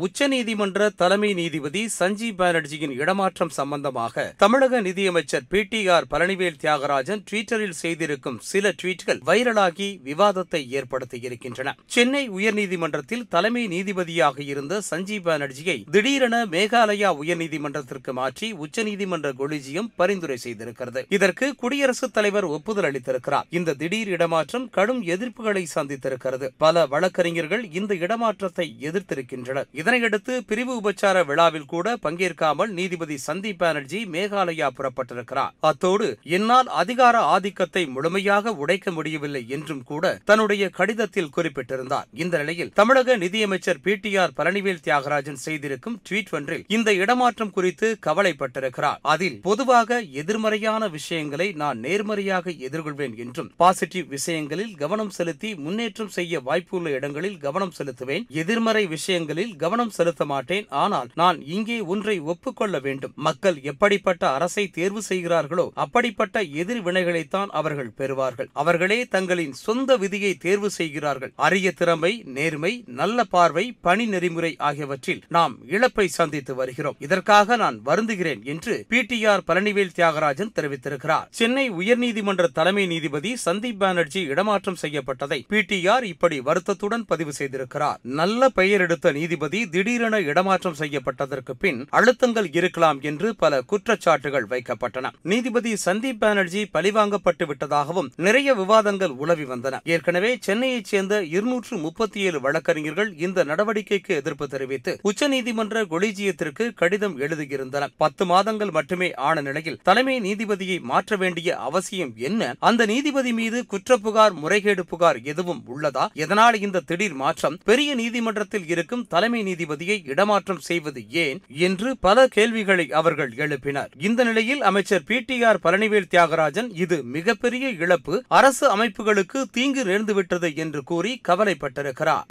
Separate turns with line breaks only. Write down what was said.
உச்சநீதிமன்ற தலைமை நீதிபதி சஞ்சீப் பானர்ஜியின் இடமாற்றம் சம்பந்தமாக தமிழக நிதியமைச்சர் P T R Palanivel Thiagarajan ட்விட்டரில் செய்திருக்கும் சில ட்வீட்கள் வைரலாகி விவாதத்தை ஏற்படுத்தியிருக்கின்றன. சென்னை உயர்நீதிமன்றத்தில் தலைமை நீதிபதியாக இருந்த சஞ்சீப் பானர்ஜியை திடீரென மேகாலயா உயர்நீதிமன்றத்திற்கு மாற்றி உச்சநீதிமன்ற கொலிஜியம் பரிந்துரை செய்திருக்கிறது. இதற்கு குடியரசுத் தலைவர் ஒப்புதல் அளித்திருக்கிறார். இந்த திடீர் இடமாற்றம் கடும் எதிர்ப்புகளை சந்தித்திருக்கிறது. பல வழக்கறிஞர்கள் இந்த இடமாற்றத்தை எதிர்த்திருக்கின்றனர். இதனையடுத்து பிரிவு உபச்சார விழாவில் கூட பங்கேற்காமல் நீதிபதி சந்தீப் பானர்ஜி மேகாலயா புறப்பட்டிருக்கிறார். அத்தோடு என்னால் அதிகார ஆதிக்கத்தை முழுமையாக உடைக்க முடியவில்லை என்றும் கூட தன்னுடைய கடிதத்தில் குறிப்பிட்டிருந்தார். இந்த நிலையில் தமிழக நிதியமைச்சர் P T R Palanivel Thiagarajan செய்திருக்கும் ட்வீட் ஒன்றில் இந்த இடமாற்றம் குறித்து கவலைப்பட்டிருக்கிறார். அதில் பொதுவாக எதிர்மறையான விஷயங்களை நான் நேர்மறையாக எதிர்கொள்வேன் என்றும் பாசிட்டிவ் விஷயங்களில் கவனம் செலுத்தி முன்னேற்றம் செய்ய வாய்ப்புள்ள இடங்களில் கவனம் செலுத்துவேன் எதிர்மறை விஷயங்களில் கவனம் செலுத்த மாட்டேன். ஆனால் நான் இங்கே ஒன்றை ஒப்புக்கொள்ள வேண்டும். மக்கள் எப்படிப்பட்ட அரசை தேர்வு செய்கிறார்களோ அப்படிப்பட்ட எதிர்வினைகளைத்தான் அவர்கள் பெறுவார்கள். அவர்களே தங்களின் சொந்த விதியை தேர்வு செய்கிறார்கள். அரிய திறமை நேர்மை நல்ல பார்வை பணி நெறிமுறை ஆகியவற்றில் நாம் இழப்பை சந்தித்து வருகிறோம். இதற்காக நான் வருந்துகிறேன் என்று P T R Palanivel Thiagarajan தெரிவித்திருக்கிறார். சென்னை உயர்நீதிமன்ற தலைமை நீதிபதி சந்தீப் பானர்ஜி இடமாற்றம் செய்யப்பட்டதை பி டி ஆர் இப்படி வருத்தத்துடன் பதிவு செய்திருக்கிறார். நல்ல பெயர் எடுத்த நீதிபதி பகுதி திடீரென இடமாற்றம் செய்யப்பட்டதற்கு பின் அழுத்தங்கள் இருக்கலாம் என்று பல குற்றச்சாட்டுகள் வைக்கப்பட்டன. நீதிபதி சந்தீப் பானர்ஜி பழிவாங்கப்பட்டு விட்டதாகவும் நிறைய விவாதங்கள் உலவி வந்தன. ஏற்கனவே சென்னையைச் சேர்ந்த இருநூற்று முப்பத்தி ஏழு வழக்கறிஞர்கள் இந்த நடவடிக்கைக்கு எதிர்ப்பு தெரிவித்து உச்சநீதிமன்ற கொலிஜியத்திற்கு கடிதம் எழுதியிருந்தனர். பத்து மாதங்கள் மட்டுமே ஆன நிலையில் தலைமை நீதிபதியை மாற்ற வேண்டிய அவசியம் என்ன? அந்த நீதிபதி மீது குற்றப்புகார் முறைகேடு புகார் எதுவும் உள்ளதா? எதனால் இந்த திடீர் மாற்றம்? பெரிய நீதிமன்றத்தில் இருக்கும் தலைமை நீதிபதியை இடமாற்றம் செய்வது ஏன் என்று பல கேள்விகளை அவர்கள் எழுப்பினர். இந்த நிலையில் அமைச்சர் P T R Palanivel Thiagarajan இது மிகப்பெரிய இழப்பு. அரசு அமைப்புகளுக்கு தீங்கு நேர்ந்துவிட்டது என்று கூறி கவலைப்பட்டிருக்கிறார்.